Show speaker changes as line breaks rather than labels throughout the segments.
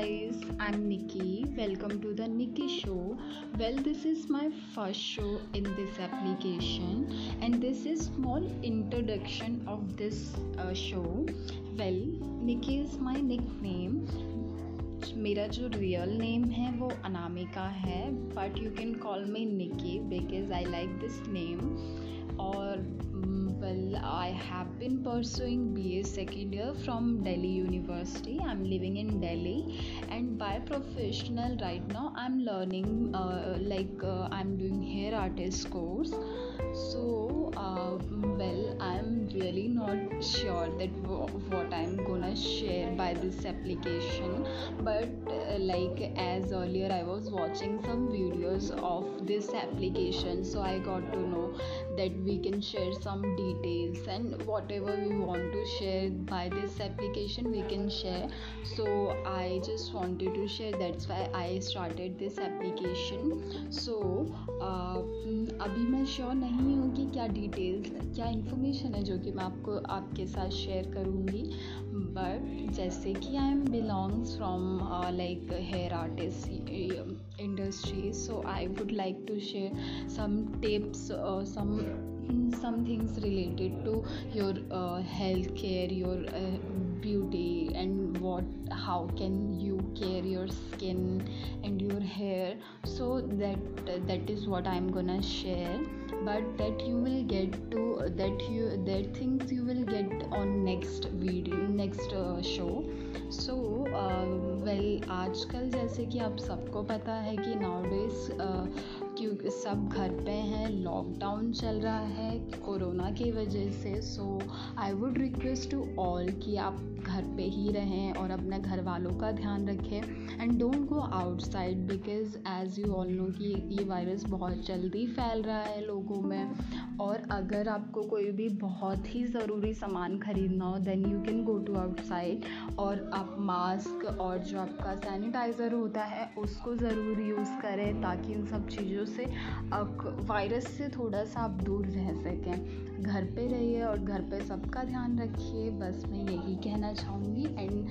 I'm Nikki. Welcome to the Nikki Show. Well, this is my first show in this application, and this is small introduction of this uh, show. Well, Nikki is my nickname. मेरा जो real name है वो अनामिका है but you can call me Niki because I like this name और have been pursuing ba second year from delhi university. I'm living in delhi. And by professional right now i'm learning uh, like uh, i'm doing hair artist course. So uh, well i'm really not sure that w- what i'm gonna share by this application. But uh, like as earlier i was watching some videos of this application so i got to know that we can share some details and whatever we want to share by this application we can share. So i just wanted to share that's why i started this application. So uh, abhi sure नहीं हूँ कि क्या details क्या information है जो कि मैं आपको आपके साथ शेयर करूँगी। बट जैसे कि I am belongs from like hair artist industry so I would like to share some tips some some things related to your health care your beauty what how can you care your skin and your hair so that uh, that is what i'm gonna share but that you will get to that you that things you will get on next video next uh, show so well आजकल जैसे कि आप सबको पता है कि now days सब घर पे हैं लॉकडाउन चल रहा है कोरोना की वजह से। So I would request to all कि आप घर पे ही रहें और अपने घर वालों का ध्यान रखें। And don't go outside because as you all know कि ये वायरस बहुत जल्दी फैल रहा है लोगों में। और अगर आपको कोई भी बहुत ही ज़रूरी सामान ख़रीदना हो then you can go to outside और आप मास्क और जो आपका सैनिटाइज़र होता है, उसको ज़रूर यूज़ करें ताकि इन सब चीज़ों से वायरस से थोड़ा सा आप दूर रह सकें। घर पे रहिए और घर पे सबका ध्यान रखिए। बस मैं यही कहना चाहूँगी। And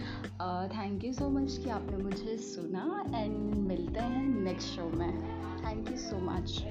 thank you so much कि आपने मुझे सुना। एंड मिलते हैं नेक्स्ट शो में। Thank you so much